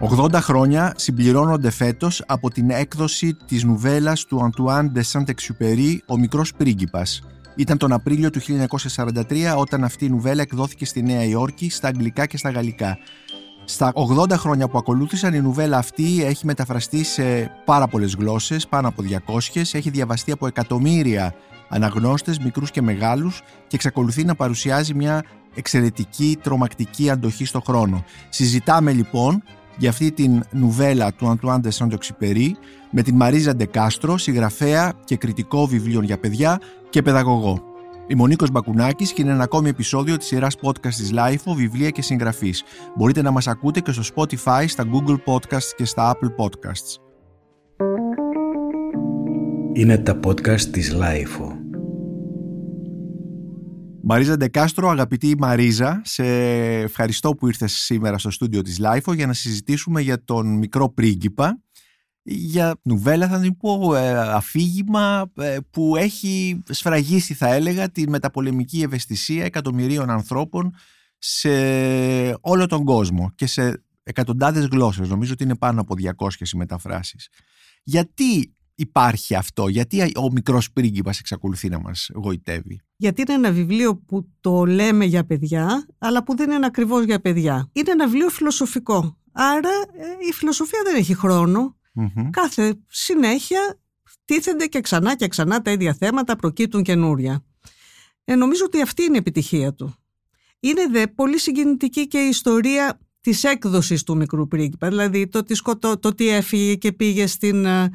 80 χρόνια συμπληρώνονται φέτος από την έκδοση της νουβέλας του Antoine de Saint-Exupéry «Ο μικρός πρίγκιπας». Ήταν τον Απρίλιο του 1943 όταν αυτή η νουβέλα εκδόθηκε στη Νέα Υόρκη στα αγγλικά και στα γαλλικά. Στα 80 χρόνια που ακολούθησαν η νουβέλα αυτή έχει μεταφραστεί σε πάρα πολλές γλώσσες, πάνω από 200, έχει διαβαστεί από εκατομμύρια αναγνώστες, μικρούς και μεγάλους και εξακολουθεί να παρουσιάζει μια εξαιρετική τρομακτική αντοχή στο χρόνο. Συζητάμε λοιπόν για αυτή την νουβέλα του Αντουάν de saint με την Μαρίζα Ντεκάστρο, συγγραφέα και κριτικό βιβλίων για παιδιά και παιδαγωγό. Είμαι ο Νίκος Μπακουνάκης και είναι ένα ακόμη επεισόδιο της σειράς podcast της LIFO, βιβλία και συγγραφής. Μπορείτε να μας ακούτε και στο Spotify, στα Google Podcasts και στα Apple Podcasts. Είναι τα podcast της LIFO. Μαρίζα Ντεκάστρο, αγαπητή Μαρίζα, σε ευχαριστώ που ήρθες σήμερα στο στούντιο της LIFO για να συζητήσουμε για τον μικρό πρίγκιπα για νουβέλα θα την πω ε, αφήγημα ε, που έχει σφραγίσει θα έλεγα τη μεταπολεμική ευαισθησία εκατομμυρίων ανθρώπων σε όλο τον κόσμο και σε εκατοντάδες γλώσσες. Νομίζω ότι είναι πάνω από 200 οι μεταφράσεις. Γιατί υπάρχει αυτό, γιατί ο μικρός πρίγκιπας εξακολουθεί να μας γοητεύει; Γιατί είναι ένα βιβλίο που το λέμε για παιδιά, αλλά που δεν είναι ακριβώς για παιδιά. Είναι ένα βιβλίο φιλοσοφικό. Άρα ε, η φιλοσοφία δεν έχει χρόνο Κάθε συνέχεια τίθενται και ξανά και ξανά τα ίδια θέματα, προκύπτουν καινούρια. Ε, νομίζω ότι αυτή είναι η επιτυχία του. Είναι δε πολύ συγκινητική και η ιστορία της έκδοσης του μικρού πρίγκιπα, δηλαδή το ότι, σκοτώ, το τι έφυγε και πήγε στην, ε,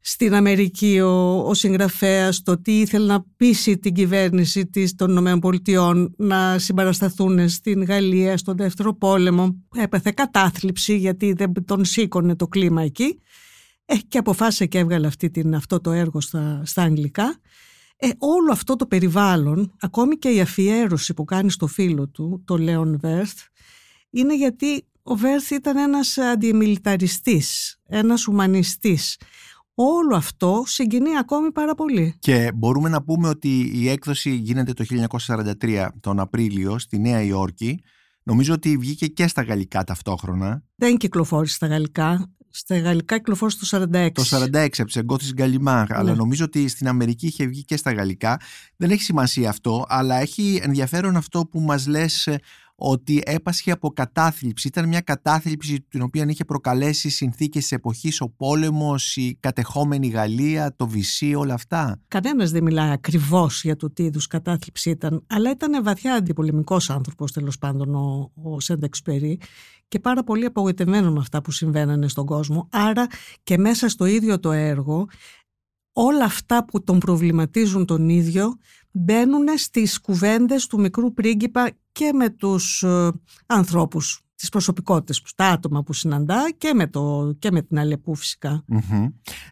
στην Αμερική ο, ο συγγραφέας, το τι ήθελε να πείσει την κυβέρνηση της, των ΗΠΑ να συμπαρασταθούν στην Γαλλία στον Δεύτερο Πόλεμο. Έπαθε κατάθλιψη γιατί δεν τον σήκωνε το κλίμα εκεί ε, και αποφάσισε και έβγαλε αυτή την, αυτό το έργο στα, στα αγγλικά. Ε, όλο αυτό το περιβάλλον, ακόμη και η αφιέρωση που κάνει στο φίλο του, το Λέον Βέρθ, είναι γιατί ο Βέρθ ήταν ένας αντιμιλιταριστής, ένας ουμανιστής. Όλο αυτό συγκινεί ακόμη πάρα πολύ. Και μπορούμε να πούμε ότι η έκδοση γίνεται το 1943 τον Απρίλιο στη Νέα Υόρκη. Νομίζω ότι βγήκε και στα γαλλικά ταυτόχρονα. Δεν κυκλοφόρησε στα γαλλικά. Στα γαλλικά κυκλοφόρησε το 46. Το 46 από τι εγκώθει Γκαλιμάρ. Αλλά ναι. νομίζω ότι στην Αμερική είχε βγει και στα γαλλικά. Δεν έχει σημασία αυτό, αλλά έχει ενδιαφέρον αυτό που μας λες ε, ότι έπασχε από κατάθλιψη. Ήταν μια κατάθλιψη την οποία είχε προκαλέσει συνθήκες της εποχής, ο πόλεμος, η κατεχόμενη Γαλλία, το Βυσί, όλα αυτά. Κανένας δεν μιλάει ακριβώς για το τι είδους κατάθλιψη ήταν, αλλά ήταν βαθιά αντιπολεμικός άνθρωπος τέλος πάντων ο, ο Σέντεξ Περί και πάρα πολύ απογοητευμένο με αυτά που συμβαίνανε στον κόσμο. Άρα και μέσα στο ίδιο το έργο όλα αυτά που τον προβληματίζουν τον ίδιο μπαίνουν στις κουβέντες του μικρού πρίγκιπα και με τους ε, ανθρώπους τις προσωπικότητες, τα άτομα που συναντά και με, το, και με την Αλεπού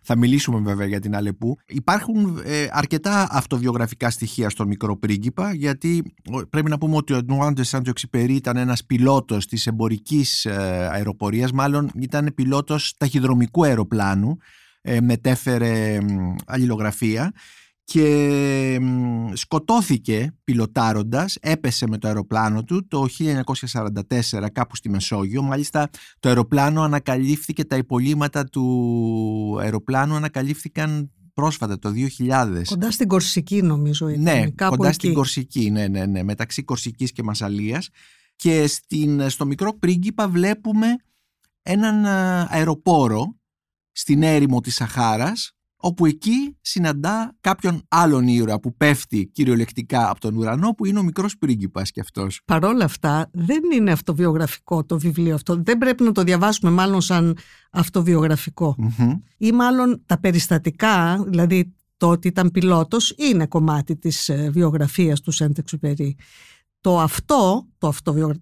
Θα μιλήσουμε βέβαια για την Αλεπού. Υπάρχουν ε, αρκετά αυτοβιογραφικά στοιχεία στον μικρό πρίγκιπα γιατί πρέπει να πούμε ότι ο Νουάντε Σάντζο Εξυπερί ήταν ένας πιλότος της εμπορικής ε, αεροπορίας, μάλλον ήταν πιλότος ταχυδρομικού αεροπλάνου, ε, μετέφερε αλληλογραφία και σκοτώθηκε πιλοτάροντας, έπεσε με το αεροπλάνο του το 1944 κάπου στη Μεσόγειο. Μάλιστα το αεροπλάνο ανακαλύφθηκε, τα υπολείμματα του αεροπλάνου ανακαλύφθηκαν πρόσφατα το 2000. Κοντά στην Κορσική νομίζω ήταν. Ναι, κάπου κοντά στην Κορσική, ναι, ναι, ναι, μεταξύ Κορσικής και Μασαλίας. Και στην, στο μικρό πρίγκιπα βλέπουμε έναν αεροπόρο στην έρημο της Σαχάρας όπου εκεί συναντά κάποιον άλλον ήρωα που πέφτει κυριολεκτικά από τον ουρανό που είναι ο μικρός πρίγκιπας κι αυτός. Παρόλα αυτά δεν είναι αυτοβιογραφικό το βιβλίο αυτό. Δεν πρέπει να το διαβάσουμε μάλλον σαν αυτοβιογραφικο Ή μάλλον τα περιστατικά, δηλαδή το ότι ήταν πιλότος είναι κομμάτι της ε, βιογραφίας του Σέντ Εξουπερί. Το αυτό, το,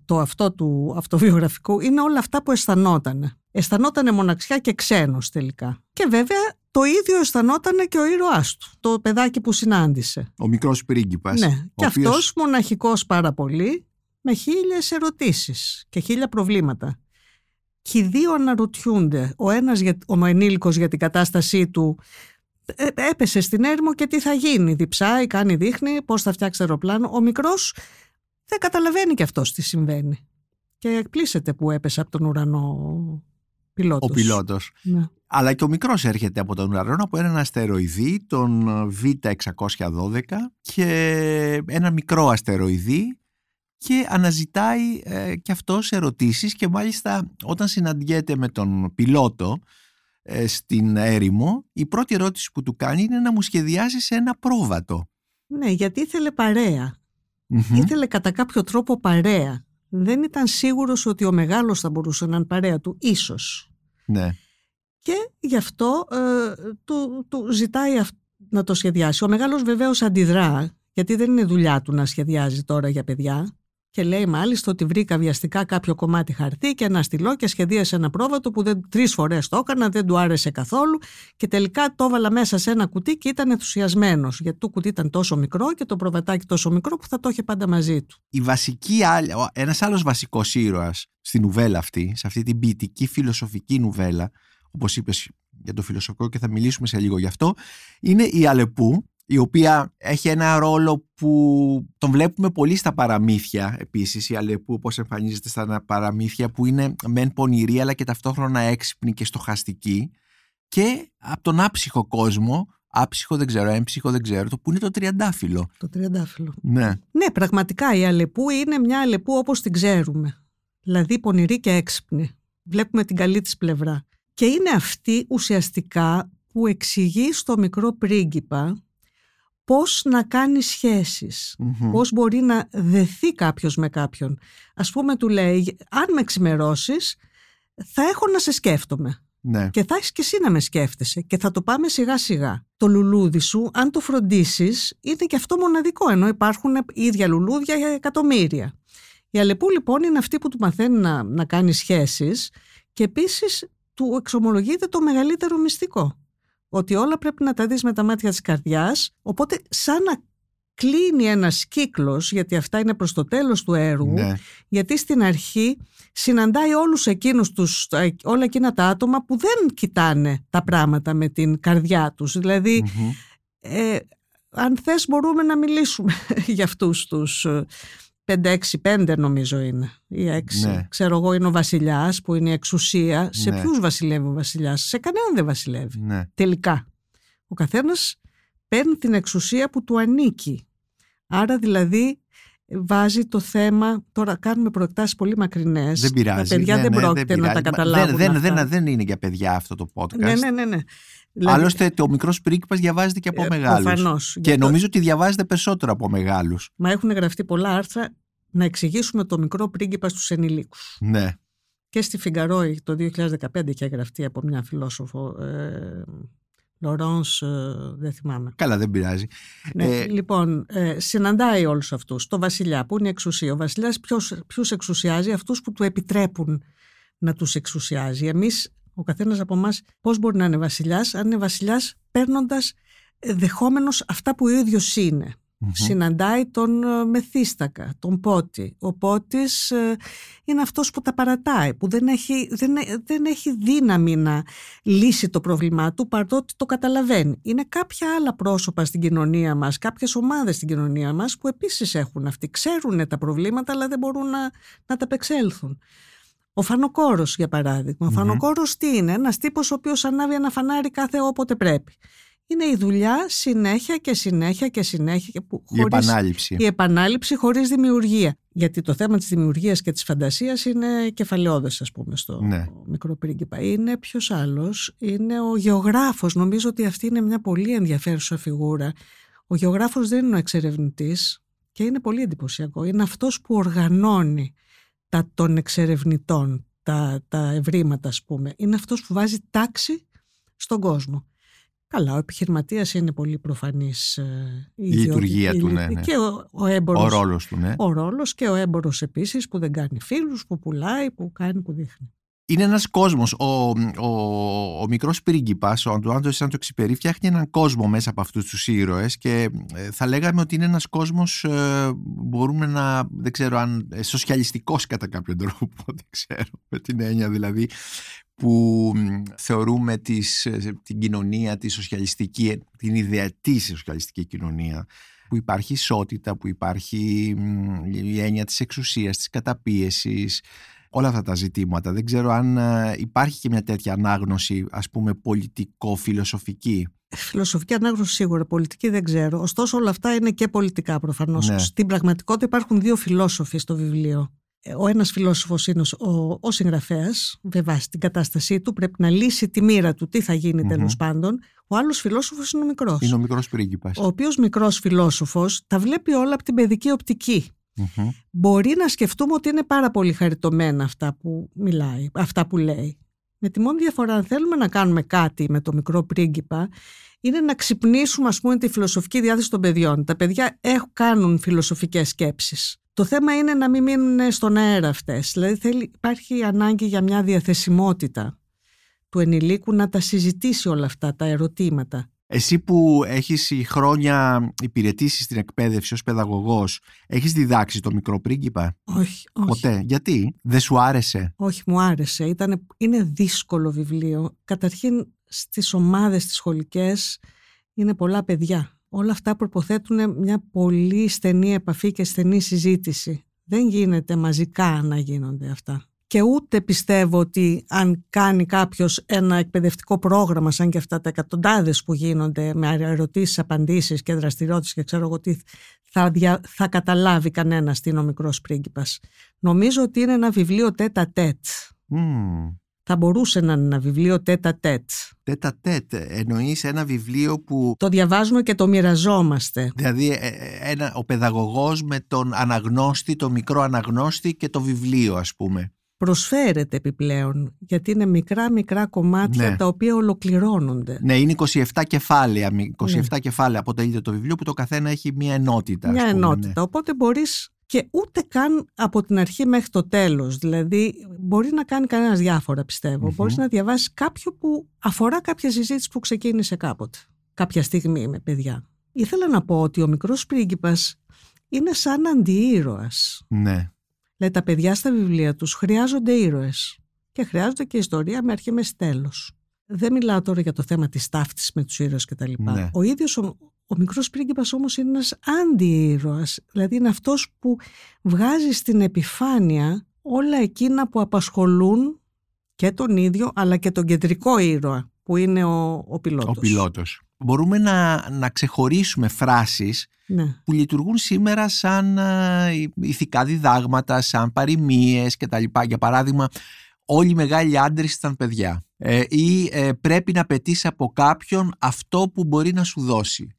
το αυτό του αυτοβιογραφικού είναι όλα αυτά που αισθανόταν. Αισθανόταν μοναξιά και ξένος τελικά. Και βέβαια το ίδιο αισθανόταν και ο ήρωάς του, το παιδάκι που συνάντησε. Ο μικρός πρίγκιπας. Ναι, και οποίος... αυτός μοναχικός πάρα πολύ, με χίλιες ερωτήσεις και χίλια προβλήματα. Και οι δύο αναρωτιούνται, ο ένας, ο ενήλικος για την κατάστασή του, ε, έπεσε στην έρημο και τι θα γίνει, διψάει, κάνει δείχνει, πώς θα φτιάξει αεροπλάνο. Ο μικρός δεν καταλαβαίνει και αυτός τι συμβαίνει. Και εκπλήσεται που έπεσε από τον ουρανό πιλότος. Ο πιλότος. Ναι. Αλλά και ο μικρός έρχεται από τον ουρανό από έναν αστεροειδή, τον Β612 και ένα μικρό αστεροειδή και αναζητάει ε, και αυτός ερωτήσεις και μάλιστα όταν συναντιέται με τον πιλότο ε, στην έρημο η πρώτη ερώτηση που του κάνει είναι να μου σχεδιάσει σε ένα πρόβατο. Ναι, γιατί ήθελε Ήθελε κατά κάποιο τρόπο παρέα. Δεν ήταν σίγουρος ότι ο μεγάλος θα μπορούσε να είναι παρέα του, ίσως. Ναι. Και γι' αυτό ε, του, του ζητάει να το σχεδιάσει. Ο μεγάλος βεβαίως αντιδρά, γιατί δεν είναι δουλειά του να σχεδιάζει τώρα για παιδιά και λέει μάλιστα ότι βρήκα βιαστικά κάποιο κομμάτι χαρτί και ένα στυλό και σχεδίασε ένα πρόβατο που δεν, τρεις φορές το έκανα, δεν του άρεσε καθόλου και τελικά το έβαλα μέσα σε ένα κουτί και ήταν ενθουσιασμένος γιατί το κουτί ήταν τόσο μικρό και το προβατάκι τόσο μικρό που θα το είχε πάντα μαζί του. Η βασική, ένας άλλος βασικός ήρωας στη νουβέλα αυτή, σε αυτή την ποιητική φιλοσοφική νουβέλα, όπως είπες για το φιλοσοφικό και θα μιλήσουμε σε λίγο γι' αυτό, είναι η Αλεπού η οποία έχει ένα ρόλο που τον βλέπουμε πολύ στα παραμύθια επίσης η Αλεπού όπως εμφανίζεται στα παραμύθια που είναι μεν πονηρή αλλά και ταυτόχρονα έξυπνη και στοχαστική και από τον άψυχο κόσμο άψυχο δεν ξέρω, έμψυχο δεν ξέρω, το που είναι το τριαντάφυλλο. Το τριαντάφυλλο. Ναι. Ναι, πραγματικά η Αλεπού είναι μια Αλεπού όπως την ξέρουμε. Δηλαδή πονηρή και έξυπνη. Βλέπουμε την καλή της πλευρά. Και είναι αυτή ουσιαστικά που εξηγεί στο μικρό πρίγκιπα πώς να κάνει πώς μπορεί να δεθεί κάποιος με κάποιον. Ας πούμε του λέει, αν με ξημερώσεις θα έχω να σε σκέφτομαι. Ναι. Και θα έχεις και εσύ να με σκέφτεσαι και θα το πάμε σιγά σιγά. Το λουλούδι σου, αν το φροντίσεις, είναι και αυτό μοναδικό, ενώ υπάρχουν ίδια λουλούδια για εκατομμύρια. Η Αλεπού λοιπόν είναι αυτή που του μαθαίνει να, να κάνει σχέσεις και επίσης του εξομολογείται το μεγαλύτερο μυστικό ότι όλα πρέπει να τα δεις με τα μάτια της καρδιάς, οπότε σαν να κλείνει ένας κύκλος, γιατί αυτά είναι προς το τέλος του έργου, ναι. γιατί στην αρχή συναντάει όλους εκείνους τους, όλα εκείνα τα άτομα που δεν κοιτάνε τα πράγματα με την καρδιά τους. δηλαδη ε, αν θες μπορούμε να μιλήσουμε για αυτούς τους 5-6-5 νομίζω είναι. Ή 6. Ναι. Ξέρω εγώ είναι ο βασιλιάς που είναι η εξουσία. Σε ναι. ποιους βασιλεύει ο βασιλιάς, σε κανέναν δεν βασιλεύει. Ναι. Τελικά. Ο καθένας παίρνει την εξουσία που του ανήκει. Άρα δηλαδή βάζει το θέμα. Τώρα κάνουμε προεκτάσεις πολύ μακρινές. Δεν πειράζει. Τα παιδιά ναι, δεν ναι, πρόκειται να τα καταλάβουν. Δεν, δεν, δεν, είναι για παιδιά αυτό το podcast. Ναι, ναι, ναι. ναι. Δηλαδή, Άλλωστε, το μικρό πρίγκιπας διαβάζεται και από ε, μεγάλους. Και νομίζω ότι διαβάζεται περισσότερο από μεγάλους. Μα έχουν γραφτεί πολλά άρθρα να εξηγήσουμε το μικρό πρίγκιπα στους ενηλίκους. Ναι. Και στη Φιγκαρόη το 2015 είχε γραφτεί από μια φιλόσοφο. Ε, Λορόνς, ε, δεν θυμάμαι. Καλά, δεν πειράζει. Ναι, ε, λοιπόν, ε, συναντάει όλους αυτούς. Το βασιλιά, που είναι η εξουσία. Ο βασιλιάς ποιους εξουσιάζει, αυτούς που του επιτρέπουν να τους εξουσιάζει. Εμείς ο καθένας από εμάς πώς μπορεί να είναι βασιλιάς, αν είναι βασιλιάς παίρνοντας ε, δεχόμενος αυτά που ο ίδιος είναι. Συναντάει τον ε, Μεθύστακα, τον Πότη. Ο Πότης ε, είναι αυτός που τα παρατάει, που δεν έχει, δεν, δεν έχει δύναμη να λύσει το πρόβλημά του παρότι το καταλαβαίνει. Είναι κάποια άλλα πρόσωπα στην κοινωνία μας, κάποιες ομάδες στην κοινωνία μας που επίσης έχουν αυτοί, ξέρουν τα προβλήματα αλλά δεν μπορούν να, να τα απεξέλθουν. Ο Φανοκόρος για παράδειγμα. Ο Φανοκόρος τι είναι, ένας τύπος ο οποίος ανάβει ένα φανάρι κάθε όποτε πρέπει. Είναι η δουλειά συνέχεια και συνέχεια και συνέχεια. Που, η επανάληψη. Η επανάληψη χωρίς δημιουργία. Γιατί το θέμα της δημιουργίας και της φαντασίας είναι κεφαλαιόδες ας πούμε στο ναι. μικρό πρίγκιπα. Είναι ποιος άλλος, είναι ο γεωγράφος. Νομίζω ότι αυτή είναι μια πολύ ενδιαφέρουσα φιγούρα. Ο γεωγράφος δεν είναι ο εξερευνητής και είναι πολύ εντυπωσιακό. Είναι αυτός που οργανώνει τα των εξερευνητών, τα, τα ευρήματα ας πούμε. Είναι αυτός που βάζει τάξη στον κόσμο. Καλά, ο επιχειρηματίας είναι πολύ προφανής ε, η, η λειτουργία του, ναι, ναι. Και ο, ο, έμπορος, ο ρόλος του, ναι. Ο ρόλος και ο έμπορος επίσης που δεν κάνει φίλους, που πουλάει, που κάνει, που δείχνει είναι ένας κόσμος. Ο, ο, ο μικρός πρίγκιπας, ο Αντουάντο Σάντο Εξυπερή, φτιάχνει έναν κόσμο μέσα από αυτούς τους ήρωες και ε, θα λέγαμε ότι είναι ένας κόσμος, ε, μπορούμε να, δεν ξέρω αν, ε, σοσιαλιστικός κατά κάποιο τρόπο, δεν ξέρω, με την έννοια δηλαδή, που θεωρούμε τις, την κοινωνία, τη σοσιαλιστική, την ιδεατή σοσιαλιστική κοινωνία, που υπάρχει ισότητα, που υπάρχει η έννοια της εξουσίας, της καταπίεσης, όλα αυτά τα ζητήματα. Δεν ξέρω αν ε, υπάρχει και μια τέτοια ανάγνωση, ας πούμε, πολιτικό-φιλοσοφική. Φιλοσοφική ανάγνωση σίγουρα, πολιτική δεν ξέρω. Ωστόσο όλα αυτά είναι και πολιτικά προφανώς. Ναι. Στην πραγματικότητα υπάρχουν δύο φιλόσοφοι στο βιβλίο. Ε, ο ένας φιλόσοφος είναι ο, ο συγγραφέας, με βάση την κατάστασή του, πρέπει να λύσει τη μοίρα του, τι θα γίνει mm τέλος πάντων. Ο άλλος φιλόσοφος είναι ο μικρός. Είναι ο μικρός πρίγκιπας. Ο οποίος μικρός φιλόσοφος τα βλέπει όλα από την παιδική οπτική. Μπορεί να σκεφτούμε ότι είναι πάρα πολύ χαριτωμένα αυτά που μιλάει, αυτά που λέει. Με τη μόνη διαφορά, αν θέλουμε να κάνουμε κάτι με το μικρό πρίγκιπα, είναι να ξυπνήσουμε ας πούμε τη φιλοσοφική διάθεση των παιδιών. Τα παιδιά έχουν, κάνουν φιλοσοφικές σκέψεις. Το θέμα είναι να μην μείνουν στον αέρα αυτές. Δηλαδή θέλει, υπάρχει ανάγκη για μια διαθεσιμότητα του ενηλίκου να τα συζητήσει όλα αυτά τα ερωτήματα. Εσύ που έχεις χρόνια υπηρετήσει στην εκπαίδευση ως παιδαγωγός, έχεις διδάξει το μικρό πρίγκιπα; Όχι, όχι. Ποτέ. Γιατί; Δεν σου άρεσε; Όχι, μου άρεσε. Ήταν, είναι δύσκολο βιβλίο. Καταρχήν στις ομάδες τις σχολικές είναι πολλά παιδιά. Όλα αυτά προποθέτουν μια πολύ στενή επαφή και στενή συζήτηση. Δεν γίνεται μαζικά να γίνονται αυτά και ούτε πιστεύω ότι αν κάνει κάποιος ένα εκπαιδευτικό πρόγραμμα σαν και αυτά τα εκατοντάδες που γίνονται με ερωτήσεις, απαντήσεις και δραστηριότητες και ξέρω εγώ τι θα, θα καταλάβει κανένας τι είναι ο μικρός πρίγκιπας. Νομίζω ότι είναι ένα βιβλίο τέτα τέτ. Θα μπορούσε να είναι ένα βιβλίο τέτα τέτ. Τέτα τέτ. Εννοείς ένα βιβλίο που... Το διαβάζουμε και το μοιραζόμαστε. Δηλαδή ε, ε, ένα, ο παιδαγωγός με τον αναγνώστη, το μικρό αναγνώστη και το βιβλίο ας πούμε προσφέρεται επιπλέον, γιατί είναι μικρά μικρά κομμάτια ναι. τα οποία ολοκληρώνονται. Ναι, είναι 27 κεφάλαια, 27 ναι. κεφάλαια αποτελείται το βιβλίο που το καθένα έχει μια ενότητα. Μια πούμε, ενότητα, ναι. οπότε μπορείς και ούτε καν από την αρχή μέχρι το τέλος, δηλαδή μπορεί να κάνει κανένας διάφορα πιστεύω, mm-hmm. μπορείς να διαβάσεις κάποιο που αφορά κάποια συζήτηση που ξεκίνησε κάποτε, κάποια στιγμή με παιδιά. Ήθελα να πω ότι ο μικρός πρίγκιπας είναι σαν αντιήρωας. Ναι. Λέει τα παιδιά στα βιβλία τους χρειάζονται ήρωες και χρειάζονται και ιστορία με αρχή μες τέλος. Δεν μιλάω τώρα για το θέμα της ταύτης με τους ήρωες κτλ. Ναι. Ο ίδιος ο, ο μικρός πρίγκιπας όμως είναι ένας αντιήρωας. Δηλαδή είναι αυτός που βγάζει στην επιφάνεια όλα εκείνα που απασχολούν και τον ίδιο αλλά και τον κεντρικό ήρωα που είναι ο, ο πιλότος. Ο πιλότος. Μπορούμε να, να ξεχωρίσουμε φράσεις ναι. που λειτουργούν σήμερα σαν ε, ηθικά διδάγματα, σαν παροιμίες κτλ. Για παράδειγμα, όλοι οι μεγάλοι άντρες ήταν παιδιά. Ε, ή ε, πρέπει να πετύσει από κάποιον αυτό που μπορεί να σου δώσει.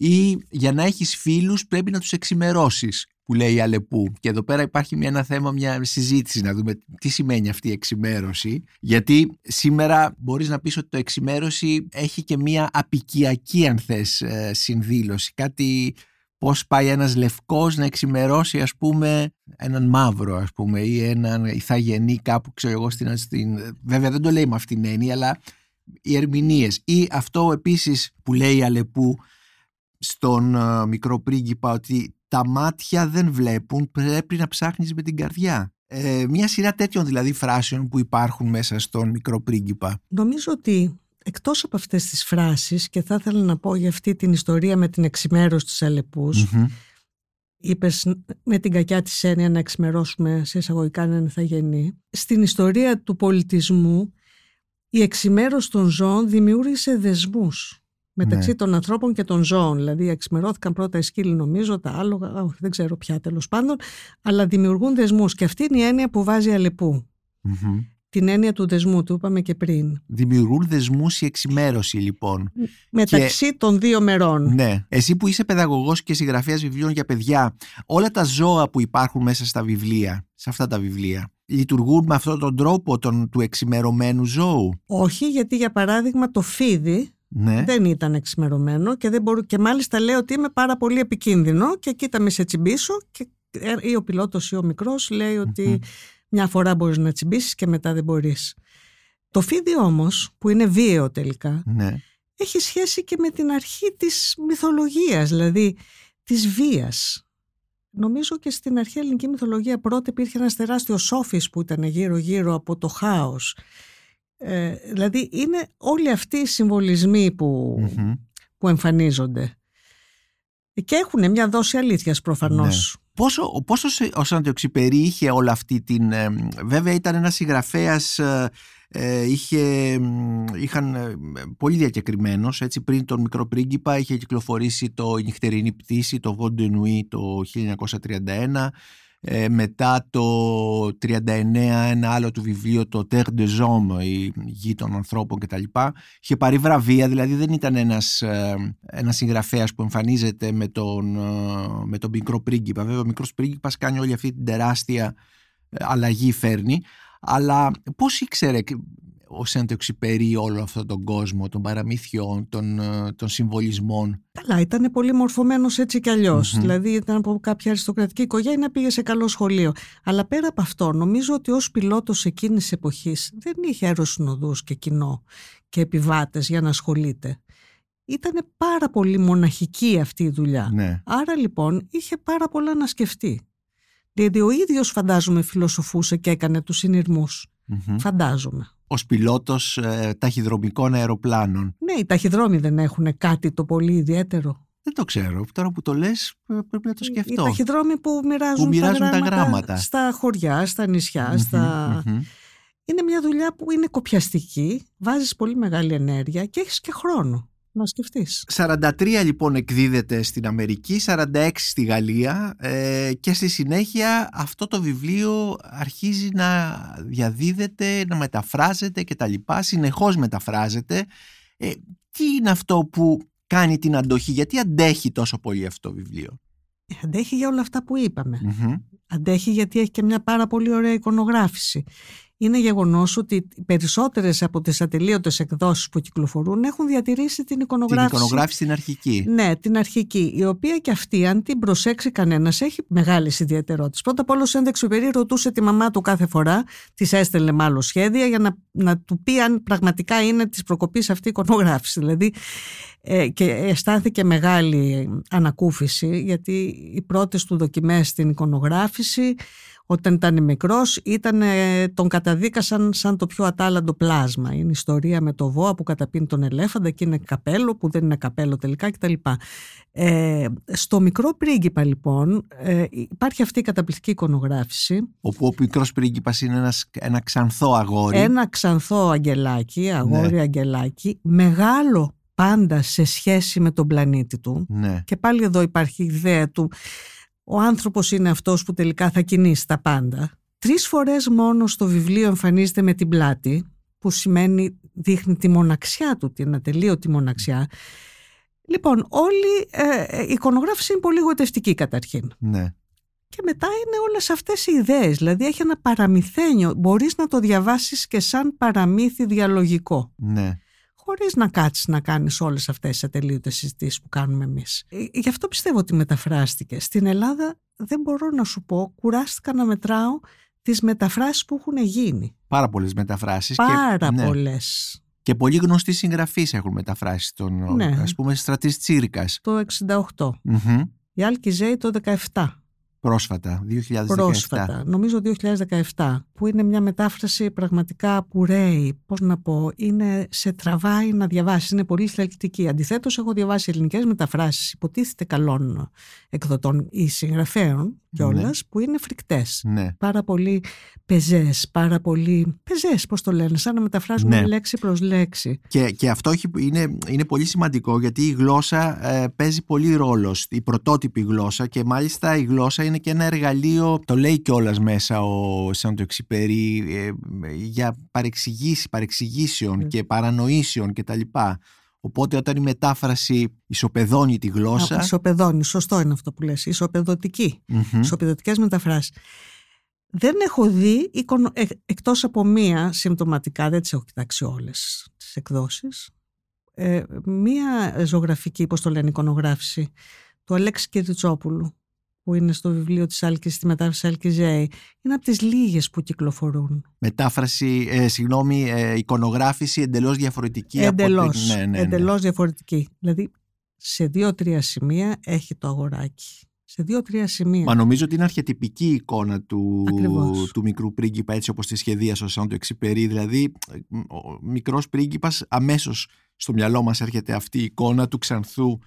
Ή για να έχεις φίλους πρέπει να τους εξημερώσεις που λέει η Αλεπού. Και εδώ πέρα υπάρχει μια, ένα θέμα, μια συζήτηση να δούμε τι σημαίνει αυτή η εξημέρωση. Γιατί σήμερα μπορείς να πεις ότι το εξημέρωση έχει και μια απικιακή αν θες συνδήλωση. Κάτι πώς πάει ένας λευκός να εξημερώσει ας πούμε έναν μαύρο ας πούμε ή έναν ηθαγενή κάπου ξέρω εγώ στην, στην... βέβαια δεν το λέει με αυτήν την έννοια αλλά οι ερμηνείες ή αυτό επίσης που λέει η Αλεπού στον uh, μικρό πρίγκιπα ότι τα μάτια δεν βλέπουν πρέπει να ψάχνεις με την καρδιά. Ε, μια σειρά τέτοιων δηλαδή φράσεων που υπάρχουν μέσα στον μικρό πρίγκιπα. Νομίζω ότι εκτός από αυτές τις φράσεις και θα ήθελα να πω για αυτή την ιστορία με την εξημέρωση της αλεπούς mm είπες με την κακιά της έννοια να εξημερώσουμε σε εισαγωγικά έναν ηθαγενή. Στην ιστορία του πολιτισμού η εξημέρωση των ζώων δημιούργησε δεσμούς μεταξύ ναι. των ανθρώπων και των ζώων. Δηλαδή, εξημερώθηκαν πρώτα οι σκύλοι, νομίζω, τα άλογα, όχι, δεν ξέρω πια τέλος πάντων, αλλά δημιουργούν δεσμούς. Και αυτή είναι η έννοια που βάζει αλεπού την έννοια του δεσμού, του είπαμε και πριν. Δημιουργούν δεσμούς η εξημέρωση λοιπόν. Μεταξύ των δύο μερών. Ναι. Εσύ που είσαι παιδαγωγός και συγγραφέας βιβλίων για παιδιά, όλα τα ζώα που υπάρχουν μέσα στα βιβλία, σε αυτά τα βιβλία, λειτουργούν με αυτόν τον τρόπο τον, του εξημερωμένου ζώου; Όχι, γιατί για παράδειγμα το φίδι ναι. δεν ήταν εξημερωμένο και, δεν μπορού, και μάλιστα λέει ότι είμαι πάρα πολύ επικίνδυνο και κοίτα με σε τσιμπήσω και ε, ή ο πιλότος ή ο μικρός λέει μια φορά μπορείς να τσιμπήσεις και μετά δεν μπορείς. Το φίδι όμως, που είναι βίαιο τελικά, ναι. έχει σχέση και με την αρχή της μυθολογίας, δηλαδή της βίας. Νομίζω και στην αρχαία ελληνική μυθολογία πρώτα υπήρχε ένας τεράστιος σόφις που ήταν γύρω-γύρω από το χάος. Ε, δηλαδή είναι όλοι αυτοί οι συμβολισμοί που, που εμφανίζονται. Και έχουν μια δόση αλήθειας προφανώς. Ναι. Πόσο, πόσο ο Σαντεξιπερί είχε όλα αυτή την... βέβαια ήταν ένας συγγραφέας ε, είχε, είχαν ε, πολύ διακεκριμένος έτσι πριν τον μικρό πρίγκιπα είχε κυκλοφορήσει το «Η νυχτερινή πτήση» το «Βόντε το 1931 ε, μετά το 1939 ένα άλλο του βιβλίο το «Terre de Hommes» η γη των ανθρώπων κτλ. Είχε πάρει βραβεία, δηλαδή δεν ήταν ένας, ένας συγγραφέας που εμφανίζεται με τον, με τον μικρό πρίγκιπα. Βέβαια ο μικρός πρίγκιπας κάνει όλη αυτή την τεράστια αλλαγή φέρνει αλλά πώς ήξερε ο Σέντο Εξυπερί όλο αυτόν τον κόσμο των παραμύθιών, των, ε, των συμβολισμών. Καλά, ήταν πολύ μορφωμένος έτσι κι αλλιως Δηλαδή ήταν από κάποια αριστοκρατική οικογένεια, πήγε σε καλό σχολείο. Αλλά πέρα από αυτό, νομίζω ότι ως πιλότος εκείνης της εποχής δεν είχε αεροσυνοδούς και κοινό και επιβάτες για να ασχολείται. Ήταν πάρα πολύ μοναχική αυτή η δουλειά. Ναι. Άρα λοιπόν είχε πάρα πολλά να σκεφτεί. Δηλαδή ο ίδιος φαντάζομαι φιλοσοφούσε και έκανε τους συνειρμούς. Φαντάζομαι. Ω πιλότος ε, ταχυδρομικών αεροπλάνων. Ναι, οι ταχυδρόμοι δεν έχουν κάτι το πολύ ιδιαίτερο. Δεν το ξέρω. Τώρα που το λες, πρέπει να το σκεφτώ. Οι ταχυδρόμοι που μοιράζουν, που μοιράζουν τα, γράμματα τα, γράμματα στα χωριά, στα νησια στα... Είναι μια δουλειά που είναι κοπιαστική, βάζεις πολύ μεγάλη ενέργεια και έχεις και χρόνο να σκεφτείς. 43 λοιπόν εκδίδεται στην Αμερική, 46 στη Γαλλία ε, και στη συνέχεια αυτό το βιβλίο αρχίζει να διαδίδεται, να μεταφράζεται και τα λοιπά, συνεχώς μεταφράζεται. Ε, τι είναι αυτό που κάνει την αντοχή, γιατί αντέχει τόσο πολύ αυτό το βιβλίο; Ε, αντέχει για όλα αυτά που ειπαμε Αντέχει γιατί έχει και μια πάρα πολύ ωραία εικονογράφηση είναι γεγονός ότι οι περισσότερες από τις ατελείωτες εκδόσεις που κυκλοφορούν έχουν διατηρήσει την εικονογράφηση. Την εικονογράφηση την αρχική. Ναι, την αρχική, η οποία και αυτή αν την προσέξει κανένας έχει μεγάλες ιδιαιτερότητες. Πρώτα απ' όλο ο περί ρωτούσε τη μαμά του κάθε φορά, της έστελνε μάλλον σχέδια για να, να του πει αν πραγματικά είναι της προκοπής αυτή η εικονογράφηση. Δηλαδή ε, και αισθάνθηκε μεγάλη ανακούφιση γιατί οι πρώτες του δοκιμές στην εικονογράφηση όταν ήταν μικρός ήταν, τον καταδίκασαν σαν το πιο ατάλλαντο πλάσμα. Είναι η ιστορία με το βόα που καταπίνει τον ελέφαντα και είναι καπέλο που δεν είναι καπέλο τελικά κτλ. Ε, στο μικρό πρίγκιπα λοιπόν ε, υπάρχει αυτή η καταπληκτική εικονογράφηση. Όπου ο μικρός πρίγκιπας είναι ένας, ένα ξανθό αγόρι. Ένα ξανθό αγγελάκι, αγόρι ναι. αγγελάκι, μεγάλο πάντα σε σχέση με τον πλανήτη του. Ναι. Και πάλι εδώ υπάρχει η ιδέα του ο άνθρωπος είναι αυτός που τελικά θα κινήσει τα πάντα. Τρεις φορές μόνο στο βιβλίο εμφανίζεται με την πλάτη, που σημαίνει δείχνει τη μοναξιά του, την ατελείωτη μοναξιά. Λοιπόν, όλη ε, η εικονογράφηση είναι πολύ γοητευτική καταρχήν. Ναι. Και μετά είναι όλες αυτές οι ιδέες, δηλαδή έχει ένα παραμυθένιο, μπορείς να το διαβάσεις και σαν παραμύθι διαλογικό. Ναι χωρίς να κάτσεις να κάνεις όλες αυτές τις ατελείωτες συζητήσεις που κάνουμε εμείς. Ε, γι' αυτό πιστεύω ότι μεταφράστηκε. Στην Ελλάδα δεν μπορώ να σου πω, κουράστηκα να μετράω τις μεταφράσεις που έχουν γίνει. Πάρα πολλές μεταφράσεις. Πάρα και, πολλές. Και πολύ γνωστοί συγγραφείς έχουν μεταφράσει τον, ναι. ας πούμε, Στρατής Τσίρικας. Το 68. Mm-hmm. Η Άλκη Ζέη το 17. Πρόσφατα, 2017. Πρόσφατα, νομίζω 2017, που είναι μια μετάφραση πραγματικά που ρέει, πώς να πω, είναι, σε τραβάει να διαβάσεις, είναι πολύ θελκτική. Αντιθέτως, έχω διαβάσει ελληνικές μεταφράσεις, υποτίθεται καλών εκδοτών ή συγγραφέων κιόλας, ναι. που είναι φρικτές. Ναι. Πάρα πολύ πεζές, πάρα πολύ πεζές, πώς το λένε, σαν να μεταφράζουμε ναι. λέξη προς λέξη. Και, και αυτό είναι, είναι πολύ σημαντικό, γιατί η γλώσσα ε, παίζει πολύ ρόλο, η πρωτότυπη γλώσσα και μάλιστα η γλώσσα είναι και ένα εργαλείο, το λέει κιόλας μέσα ο Σάντο Εξυπερί, ε, για παρεξηγήσεις, παρεξηγήσεων ναι. και παρανοήσεων κτλ. Οπότε όταν η μετάφραση ισοπεδώνει τη γλώσσα... Α, ισοπεδώνει, σωστό είναι αυτό που λες, ισοπεδωτική, mm-hmm. ισοπεδωτικές μεταφράσεις. Δεν έχω δει, ε, εκτός από μία συμπτωματικά, δεν τις έχω κοιτάξει όλες τις εκδόσεις, ε, μία ζωγραφική, πώς το λένε, εικονογράφηση του Αλέξη Κυριτσόπουλου που είναι στο βιβλίο της Άλκης, τη μετάφραση Άλκης Ζέη, είναι από τις λίγες που κυκλοφορούν. Μετάφραση, ε, συγγνώμη, ε, εικονογράφηση εντελώς διαφορετική. Εντελώς, από την... ναι, ναι, ναι. εντελώς διαφορετική. Δηλαδή, σε δύο-τρία σημεία έχει το αγοράκι. Σε δύο-τρία σημεία. Μα νομίζω ότι είναι αρχιετυπική η εικόνα του, του μικρού πρίγκιπα έτσι όπως τη σχεδίασε ο Σάντο Εξυπερί. Δηλαδή, ο μικρός πρίγκιπας αμέσως στο μυαλό μας έρχεται αυτή η εικόνα του ξανθού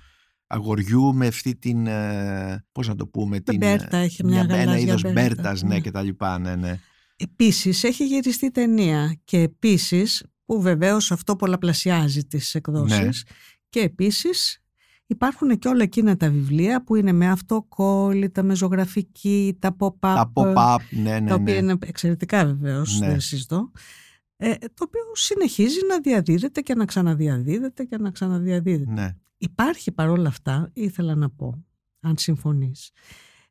αγοριού με αυτή την, ε, πώς να το πούμε, την, Μπέρτα, έχει μια, μια ένα είδος μπέρτας, ναι, και τα λοιπά, ναι, ναι. Επίσης έχει γυριστεί ταινία και επίσης που βεβαίως αυτό πολλαπλασιάζει τις εκδόσεις ναι. και επίσης υπάρχουν και όλα εκείνα τα βιβλία που είναι με αυτοκόλλητα, με ζωγραφική, τα pop-up, τα, pop-up ναι, ναι, τα οποία ναι. είναι εξαιρετικά βεβαίως, ναι. δεν συζητώ. Ε, το οποίο συνεχίζει να διαδίδεται και να ξαναδιαδίδεται και να ξαναδιαδίδεται. Ναι. Υπάρχει παρόλα αυτά, ήθελα να πω, αν συμφωνείς,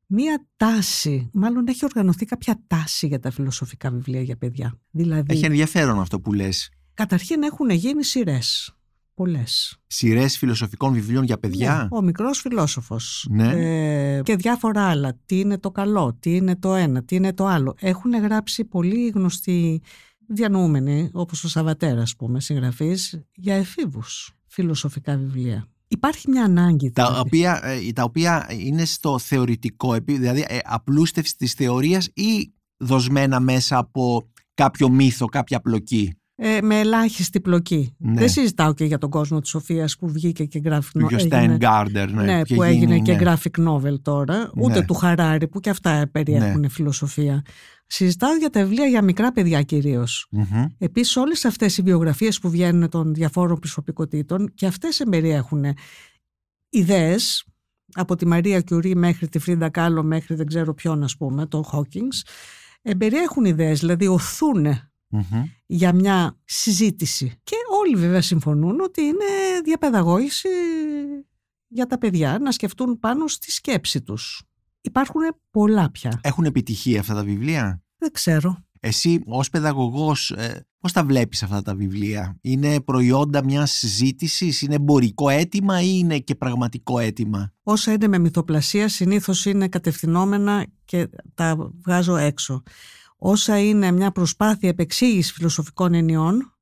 μία τάση, μάλλον έχει οργανωθεί κάποια τάση για τα φιλοσοφικά βιβλία για παιδιά. Δηλαδή, έχει ενδιαφέρον αυτό που λες. Καταρχήν έχουν γίνει σειρές. Πολλές. Σειρές φιλοσοφικών βιβλίων για παιδιά; Ναι, ο μικρός φιλόσοφος. Ναι. Ε, και διάφορα άλλα. Τι είναι το καλό, τι είναι το ένα, τι είναι το άλλο. Έχουν γράψει πολύ γνωστοί διανοούμενοι, όπως ο Σαββατέρα, ας πούμε, συγγραφείς, για εφήβους φιλοσοφικά βιβλία. Υπάρχει μια ανάγκη. Τα δηλαδή. οποία, ε, τα οποία είναι στο θεωρητικό, δηλαδή ε, απλούστευση της θεωρίας ή δοσμένα μέσα από κάποιο μύθο, κάποια πλοκή. Ε, με ελάχιστη πλοκή. Ναι. Δεν συζητάω και για τον κόσμο της Σοφίας που βγήκε και graphic novel. Έγινε... Γκάρντερ, ναι, ναι, και που γίνει, έγινε και ναι. graphic novel τώρα. Ούτε Ναι. του Χαράρι που και αυτά περιέχουν φιλοσοφία. Συζητάω για τα βιβλία για μικρά παιδιά κυρίως. Μμμ. Επίσης, όλες αυτές οι βιογραφίες που βγαίνουν των διαφόρων προσωπικότητων και αυτές εμπεριέχουν ιδέες από τη Μαρία Κιουρί μέχρι τη Φρίντα Κάλο μέχρι δεν ξέρω ποιον, ας πούμε, τον Χόκινγκ. Εμπεριέχουν ιδέες, δηλαδή οθούν Μμμ. για μια συζήτηση. Και όλοι βέβαια συμφωνούν ότι είναι διαπαιδαγώγηση για τα παιδιά να σκεφτούν πάνω στη σκέψη τους. Υπάρχουν πολλά πια. Έχουν επιτυχία αυτά τα βιβλία; Δεν ξέρω. Εσύ ως παιδαγωγός ε, πώς τα βλέπεις αυτά τα βιβλία; Είναι προϊόντα μιας συζήτησης, είναι εμπορικό αίτημα ή είναι και πραγματικό αίτημα; Όσα είναι με μυθοπλασία συνήθως είναι κατευθυνόμενα και τα βγάζω έξω. Όσα είναι μια προσπάθεια επεξήγησης φιλοσοφικών ενιών,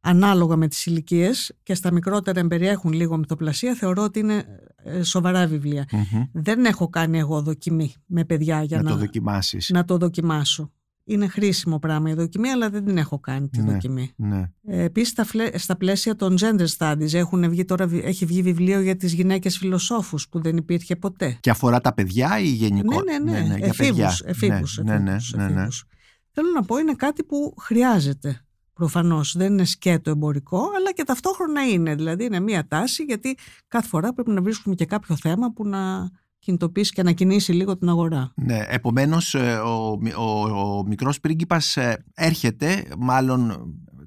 ανάλογα με τις ηλικίες και στα μικρότερα εμπεριέχουν λίγο μυθοπλασία, θεωρώ ότι είναι ε, σοβαρά βιβλία. Μμμ. Δεν έχω κάνει εγώ δοκιμή με παιδιά για Να να, το δοκιμάσεις. να το δοκιμάσω. Είναι χρήσιμο πράγμα η δοκιμή, αλλά δεν την έχω κάνει τη Ναι. δοκιμή. Ναι. Ε, Επίσης, στα, φλε- στα πλαίσια των gender studies έχουν βγει τώρα, βι- έχει βγει βιβλίο για τις γυναίκες φιλοσόφους που δεν υπήρχε ποτέ. Και αφορά τα παιδιά ή γενικό. Ναι, ναι, ναι. για εφήβους, παιδιά. εφήβους, ναι, ναι, ναι, εφήβους, ναι, ναι. εφήβους. Θέλω να πω είναι κάτι που χρειάζεται. Προφανώς δεν είναι σκέτο εμπορικό, αλλά και ταυτόχρονα είναι. Δηλαδή είναι μία τάση, γιατί κάθε φορά πρέπει να βρίσκουμε και κάποιο θέμα που να κινητοποιήσει και να κινήσει λίγο την αγορά. Ναι, επομένως ε, ο, μι- ο, ο μικρός πρίγκιπας ε, έρχεται, μάλλον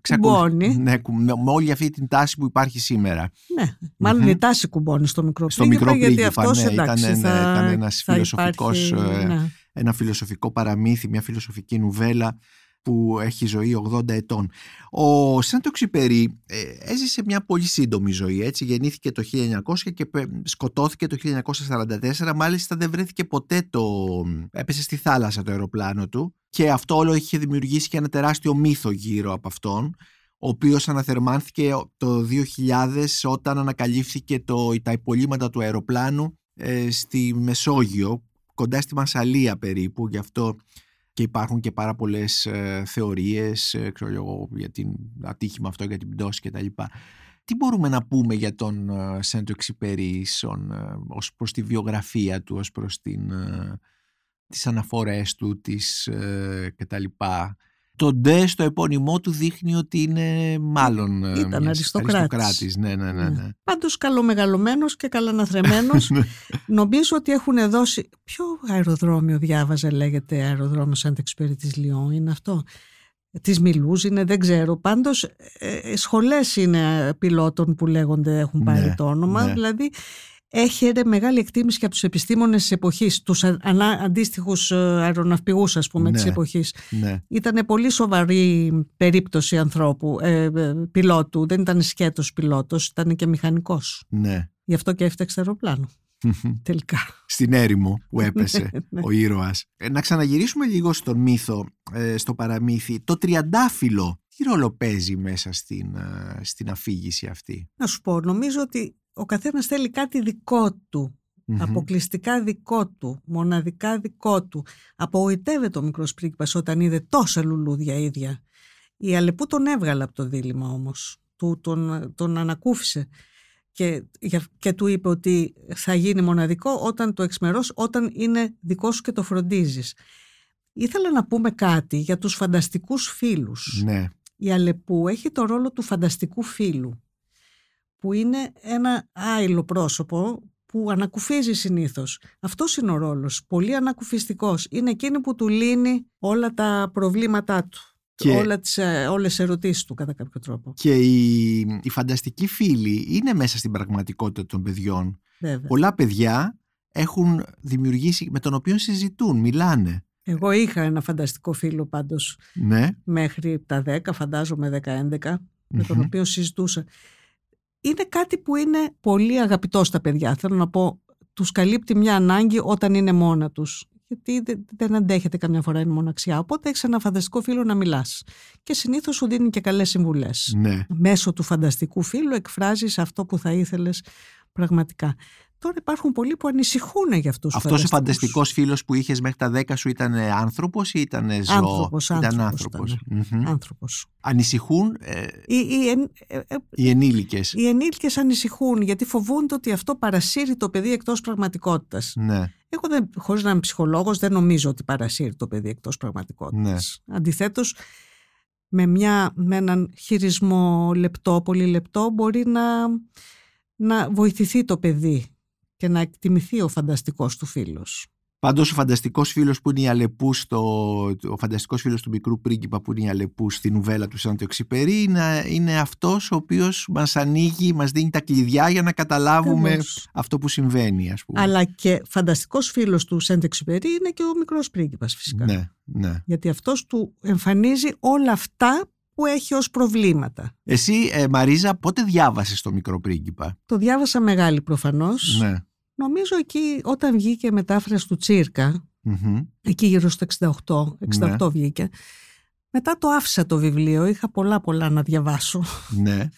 ξεκολου- Κουμπώνει. ναι, κου- με, με όλη αυτή την τάση που υπάρχει σήμερα. Ναι, μάλλον Μμμ. η τάση κουμπώνει στο μικρό Στο πρίγκιπα, μικρό γιατί πρίγκιπα, αυτός ναι, εντάξει, ήταν, ναι, θα, ήταν ένας θα φιλοσοφικός, υπάρχει, ε, ναι. Ένα φιλοσοφικό παραμύθι, μια φιλοσοφική νουβέλα που έχει ζωή 80 ετών. Ο Σάντο Ξυπερί ε, έζησε μια πολύ σύντομη ζωή, έτσι, γεννήθηκε το 1900 και πε- σκοτώθηκε το 1944, μάλιστα δεν βρέθηκε ποτέ το... έπεσε στη θάλασσα το αεροπλάνο του και αυτό όλο είχε δημιουργήσει και ένα τεράστιο μύθο γύρω από αυτόν, ο οποίος αναθερμάνθηκε το 2000 όταν ανακαλύφθηκε το, τα υπολείμματα του αεροπλάνου ε, στη Μεσόγειο, κοντά στη Μασαλία περίπου, γι' αυτό και υπάρχουν και πάρα πολλές ε, θεωρίες ε, ξέρω εγώ, για την ατύχημα αυτό, για την πτώση κτλ. Τι μπορούμε να πούμε για τον ε, Σέντο Εξυπερί ε, ως προς τη βιογραφία του, ως προς την, ε, τις αναφορές του τις, ε, κτλ. Το ντε στο επώνυμό του δείχνει ότι είναι μάλλον ε, Ήταν μιας αριστοκράτης. αριστοκράτης. Ναι, ναι, ναι. ναι. Πάντως καλομεγαλωμένος και καλαναθρεμένος. Νομίζω ότι έχουν δώσει... Ποιο αεροδρόμιο διάβαζε λέγεται αεροδρόμιο Σαντεξπέρι της Λιόν, είναι αυτό; Της Μιλούζ είναι, δεν ξέρω. Πάντως ε, σχολές είναι πιλότων που λέγονται έχουν πάρει Ναι, το όνομα. ναι. Δηλαδή έχετε μεγάλη εκτίμηση και από τους επιστήμονες της εποχής, τους α- ανά, αντίστοιχους ε, αεροναυπηγούς ας πούμε της Ναι. εποχής. ναι. Ήταν πολύ σοβαρή περίπτωση ανθρώπου, ε, ε, πιλότου. Δεν ήταν σκέτος πιλότος, ήταν και μηχανικός. ναι. Γι' αυτό και έφταξε αεροπλάνο. Τελικά. στην έρημο που έπεσε Ναι. ο ήρωας. Ε, να ξαναγυρίσουμε λίγο στον μύθο, ε, στο παραμύθι. Το τριαντάφυλλο, τι ρόλο παίζει μέσα στην, ε, στην αφήγηση αυτή; Να σου πω, νομίζω ότι ο καθένας θέλει κάτι δικό του. Μμμ. Αποκλειστικά δικό του, μοναδικά δικό του. Απογοητεύεται ο μικρός πρίγκιπας όταν είδε τόσα λουλούδια ίδια. Η Αλεπού τον έβγαλε από το δίλημα όμως. Του, τον, τον ανακούφισε. και, και του είπε ότι θα γίνει μοναδικό όταν το εξμερώσει, όταν είναι δικός σου και το φροντίζεις. Ήθελα να πούμε κάτι για τους φανταστικούς φίλους. Ναι. Η Αλεπού έχει το ρόλο του φανταστικού φίλου που είναι ένα άειλο πρόσωπο που ανακουφίζει συνήθως. Αυτός είναι ο ρόλος, πολύ ανακουφιστικός. Είναι εκείνη που του λύνει όλα τα προβλήματά του. Και... Όλα τις, ε, όλες τις ερωτήσεις του κατά κάποιο τρόπο. Και οι, οι φανταστικοί φίλοι είναι μέσα στην πραγματικότητα των παιδιών. Βέβαια. Πολλά παιδιά έχουν δημιουργήσει με τον οποίο συζητούν, μιλάνε. Εγώ είχα ένα φανταστικό φίλο πάντως ναι. μέχρι τα 10, φαντάζομαι 10-11, με τον οποίο συζητούσα. Είναι κάτι που είναι πολύ αγαπητό στα παιδιά. Θέλω να πω, τους καλύπτει μια ανάγκη όταν είναι μόνα τους. Γιατί δεν αντέχεται καμιά φορά η μοναξιά. Οπότε έχεις ένα φανταστικό φίλο να μιλάς. Και συνήθως σου δίνει και καλές συμβουλές. Ναι. Μέσω του φανταστικού φίλου εκφράζεις αυτό που θα ήθελες πραγματικά. Τώρα υπάρχουν πολλοί που ανησυχούν για αυτούς του Αυτό ο φανταστικός φίλος που είχες μέχρι τα 10 σου ήταν άνθρωπος ή ήταν ζώο; Άνθρωπος, ήταν άνθρωπος. Άνθρωπος. Ανησυχούν ε, οι, οι, ε, ε, οι ενήλικες; Οι ενήλικες ανησυχούν γιατί φοβούνται ότι αυτό παρασύρει το παιδί εκτός πραγματικότητας. Ναι. Εγώ, χωρίς να είμαι ψυχολόγος, δεν νομίζω ότι παρασύρει το παιδί εκτός πραγματικότητας. Ναι. Αντιθέτως, με, με έναν χειρισμό λεπτό, πολύ λεπτό, μπορεί να, να βοηθηθεί το παιδί και να εκτιμηθεί ο φανταστικός του φίλος. Πάντως, ο φανταστικός φίλος που είναι η Αλεπού, στο, ο φανταστικός φίλος του μικρού πρίγκιπα που είναι η Αλεπού στη νουβέλα του Σάντο Εξυπερή, είναι, είναι αυτός ο οποίος μας ανοίγει, μας δίνει τα κλειδιά για να καταλάβουμε αυτό που συμβαίνει, ας πούμε. Αλλά και φανταστικός φίλος του Σάντο Εξυπερή είναι και ο μικρός πρίγκιπας, φυσικά. Ναι, ναι. Γιατί αυτός του εμφανίζει όλα αυτά που έχει ως προβλήματα. Εσύ, ε, Μαρίζα, πότε διάβασες το μικρό πρίγκιπα; Το διάβασα μεγάλη προφανώς. Ναι. Νομίζω εκεί όταν βγήκε η μετάφραση του τσιρκα εκεί γύρω στο 68, 68 ναι. βγήκε. Μετά το άφησα το βιβλίο, είχα πολλά πολλά να διαβάσω. Ναι.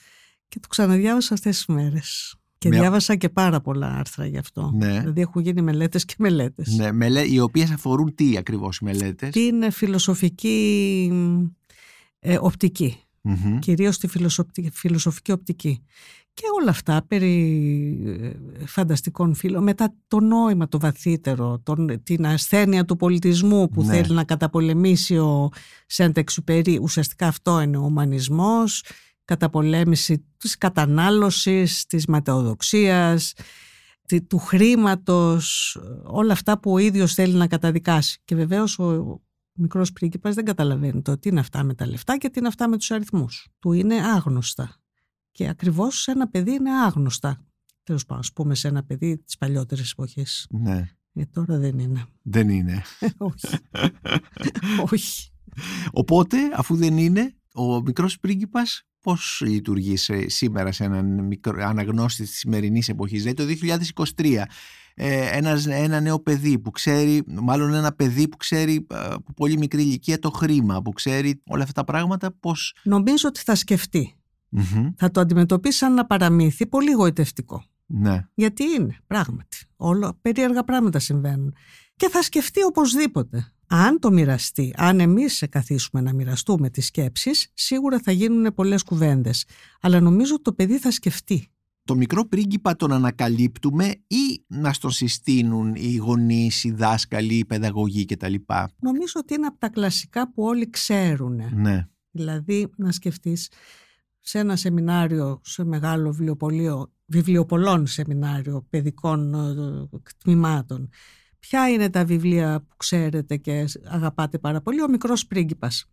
Και το ξαναδιάβασα αυτές τις μέρες. Και διάβασα και πάρα πολλά άρθρα γι' αυτό. Ναι. Δηλαδή έχουν γίνει μελέτες και μελέτες. Ναι, μελέ... οι οποίες αφορούν τι ακριβώς οι μελέτες; Την φιλοσοφική ε, οπτική. Mm-hmm. Κυρίως τη φιλοσοφική οπτική και όλα αυτά περί ε, φανταστικών φίλων μετά το νόημα το βαθύτερο τον, την ασθένεια του πολιτισμού που ναι. θέλει να καταπολεμήσει ο Σεντεξουπερί ουσιαστικά αυτό είναι ο ουμανισμός καταπολέμηση της κατανάλωσης της ματαιοδοξίας του χρήματος όλα αυτά που ο ίδιος θέλει να καταδικάσει. Και βεβαίως ο μικρός πρίγκιπας δεν καταλαβαίνει το τι είναι αυτά με τα λεφτά και τι είναι αυτά με τους αριθμούς του είναι άγνωστα και ακριβώς σε ένα παιδί είναι άγνωστα. Τέλος πάντων, ας πούμε σε ένα παιδί τη παλιότερη εποχή. Ναι. Ε, τώρα δεν είναι. Δεν είναι. Όχι. Όχι. Οπότε, αφού δεν είναι, ο μικρός πρίγκιπας πώς λειτουργεί σήμερα σε έναν μικρό, αναγνώστη της σημερινής εποχής, δηλαδή το 2023. Ε, ένας, ένα νέο παιδί που ξέρει, μάλλον ένα παιδί που ξέρει από πολύ μικρή ηλικία το χρήμα, που ξέρει όλα αυτά τα πράγματα, πώς... Νομίζω ότι θα σκεφτεί θα το αντιμετωπίσει σαν ένα παραμύθι πολύ γοητευτικό. Ναι. Γιατί είναι, πράγματι. Όλα περίεργα πράγματα συμβαίνουν. Και θα σκεφτεί οπωσδήποτε. Αν το μοιραστεί, αν εμείς σε καθίσουμε να μοιραστούμε τις σκέψεις, σίγουρα θα γίνουν πολλές κουβέντες. Αλλά νομίζω ότι το παιδί θα σκεφτεί. Το μικρό πρίγκιπα τον ανακαλύπτουμε ή να στον συστήνουν οι γονείς, οι δάσκαλοι, οι παιδαγωγοί κτλ. Νομίζω ότι είναι από τα κλασικά που όλοι ξέρουν. Ναι. Δηλαδή, να σκεφτείς σε ένα σεμινάριο, σε μεγάλο βιβλιοπωλείο, βιβλιοπολών σεμινάριο παιδικών ε, τμήματων. Ποια είναι τα βιβλία που ξέρετε και αγαπάτε πάρα πολύ; Ο μικρός πρίγκιπας.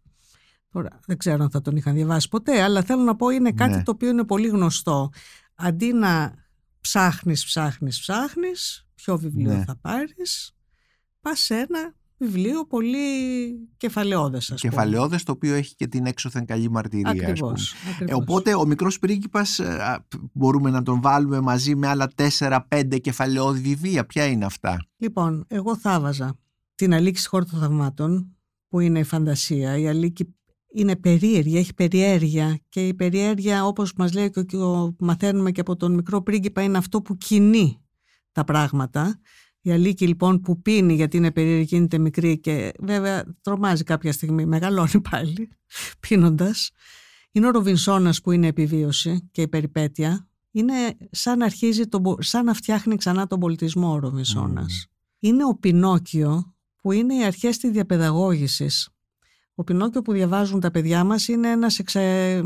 Τώρα δεν ξέρω αν θα τον είχαν διαβάσει ποτέ, αλλά θέλω να πω είναι κάτι Ναι. το οποίο είναι πολύ γνωστό. Αντί να ψάχνεις, ψάχνεις, ψάχνεις, ποιο βιβλίο Ναι. θα πάρεις, πας σε ένα βιβλίο πολύ κεφαλαιόδες ας πούμε. Κεφαλαιόδες το οποίο έχει και την έξωθεν καλή μαρτυρία. ας πούμε. Ακριβώς, Ε, ακριβώς. οπότε ο μικρός πρίγκιπας ε, α, μπορούμε να τον βάλουμε μαζί με άλλα 4-5 κεφαλαιόδη βιβλία. Ποια είναι αυτά; Λοιπόν, εγώ θα βάζα την Αλίκη στη χώρα των θαυμάτων, που είναι η φαντασία. Η Αλίκη είναι περίεργη, έχει περιέργεια και η περιέργεια όπως μας λέει και ο, μαθαίνουμε και από τον μικρό πρίγκιπα είναι αυτό που κινεί τα πράγματα. Η Αλίκη λοιπόν που πίνει γιατί είναι περίεργη, γίνεται μικρή και βέβαια τρομάζει κάποια στιγμή, μεγαλώνει πάλι πίνοντας. Είναι ο Ροβινσόνας που είναι επιβίωση και η περιπέτεια Είναι σαν να, αρχίζει το, σαν να φτιάχνει ξανά τον πολιτισμό ο Ρομισόνας. Είναι ο Πινόκιο που είναι οι αρχές της διαπαιδαγώγησης. Ο Πινόκιο που διαβάζουν τα παιδιά μας είναι ένας εξε,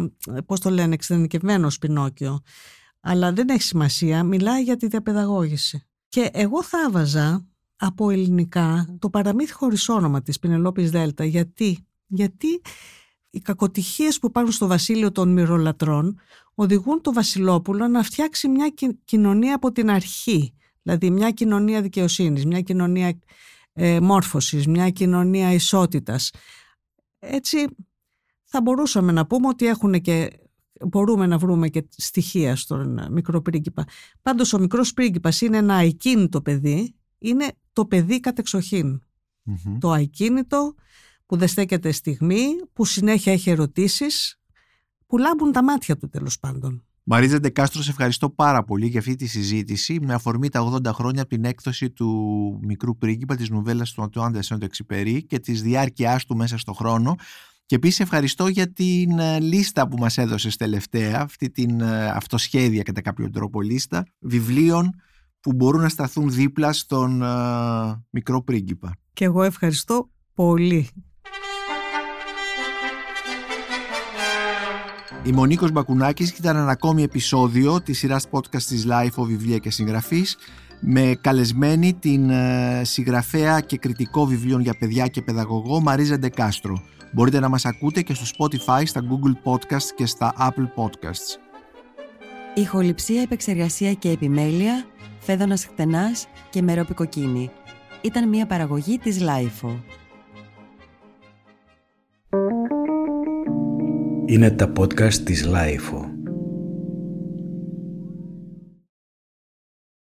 πώς το λένε, εξειδικευμένος Πινόκιο. Αλλά δεν έχει σημασία, μιλάει για τη διαπαιδαγώγηση. Και εγώ θα έβαζα από ελληνικά το παραμύθι χωρίς όνομα της Πινελόπης Δέλτα. Γιατί, Γιατί οι κακοτυχίες που υπάρχουν στο βασίλειο των μυρολατρών οδηγούν το βασιλόπουλο να φτιάξει μια κοινωνία από την αρχή. Δηλαδή μια κοινωνία δικαιοσύνης, μια κοινωνία ε, μόρφωσης, μια κοινωνία ισότητας. Έτσι θα μπορούσαμε να πούμε ότι έχουν και μπορούμε να βρούμε και στοιχεία στον μικρό πρίγκιπα. Πάντως ο μικρός πρίγκιπας είναι ένα ακίνητο παιδί, είναι το παιδί κατεξοχήν. Το ακίνητο που δεν στέκεται στιγμή, που συνέχεια έχει ερωτήσεις, που λάμπουν τα μάτια του τέλος πάντων. Μαρίζα Ντεκάστρο, σε ευχαριστώ πάρα πολύ για αυτή τη συζήτηση με αφορμή τα 80 χρόνια από την έκδοση του Μικρού Πρίγκιπα της νουβέλας του Αντουάν Σεντεξιπερί και της διάρκειάς του μέσα στο χρόνο και επίσης ευχαριστώ για την ε, λίστα που μας έδωσες τελευταία, αυτή την ε, αυτοσχέδια κατά κάποιο τρόπο λίστα βιβλίων που μπορούν να σταθούν δίπλα στον ε, μικρό πρίγκιπα. Και εγώ ευχαριστώ πολύ. Είμαι ο Νίκος Μπακουνάκης και ήταν ένα ακόμη επεισόδιο της σειράς podcast της Life Βιβλία και Συγγραφής με καλεσμένη την συγγραφέα και κριτικό βιβλίων για παιδιά και παιδαγωγό Μαρίζα Ντεκάστρο. Μπορείτε να μας ακούτε και στο Spotify, στα Google Podcasts και στα Apple Podcasts. Ηχοληψία, επεξεργασία και επιμέλεια, φέδωνας χτενάς και μερόπικοκίνη. Ήταν μια παραγωγή της Lifeo. Είναι τα podcast της Lifeo.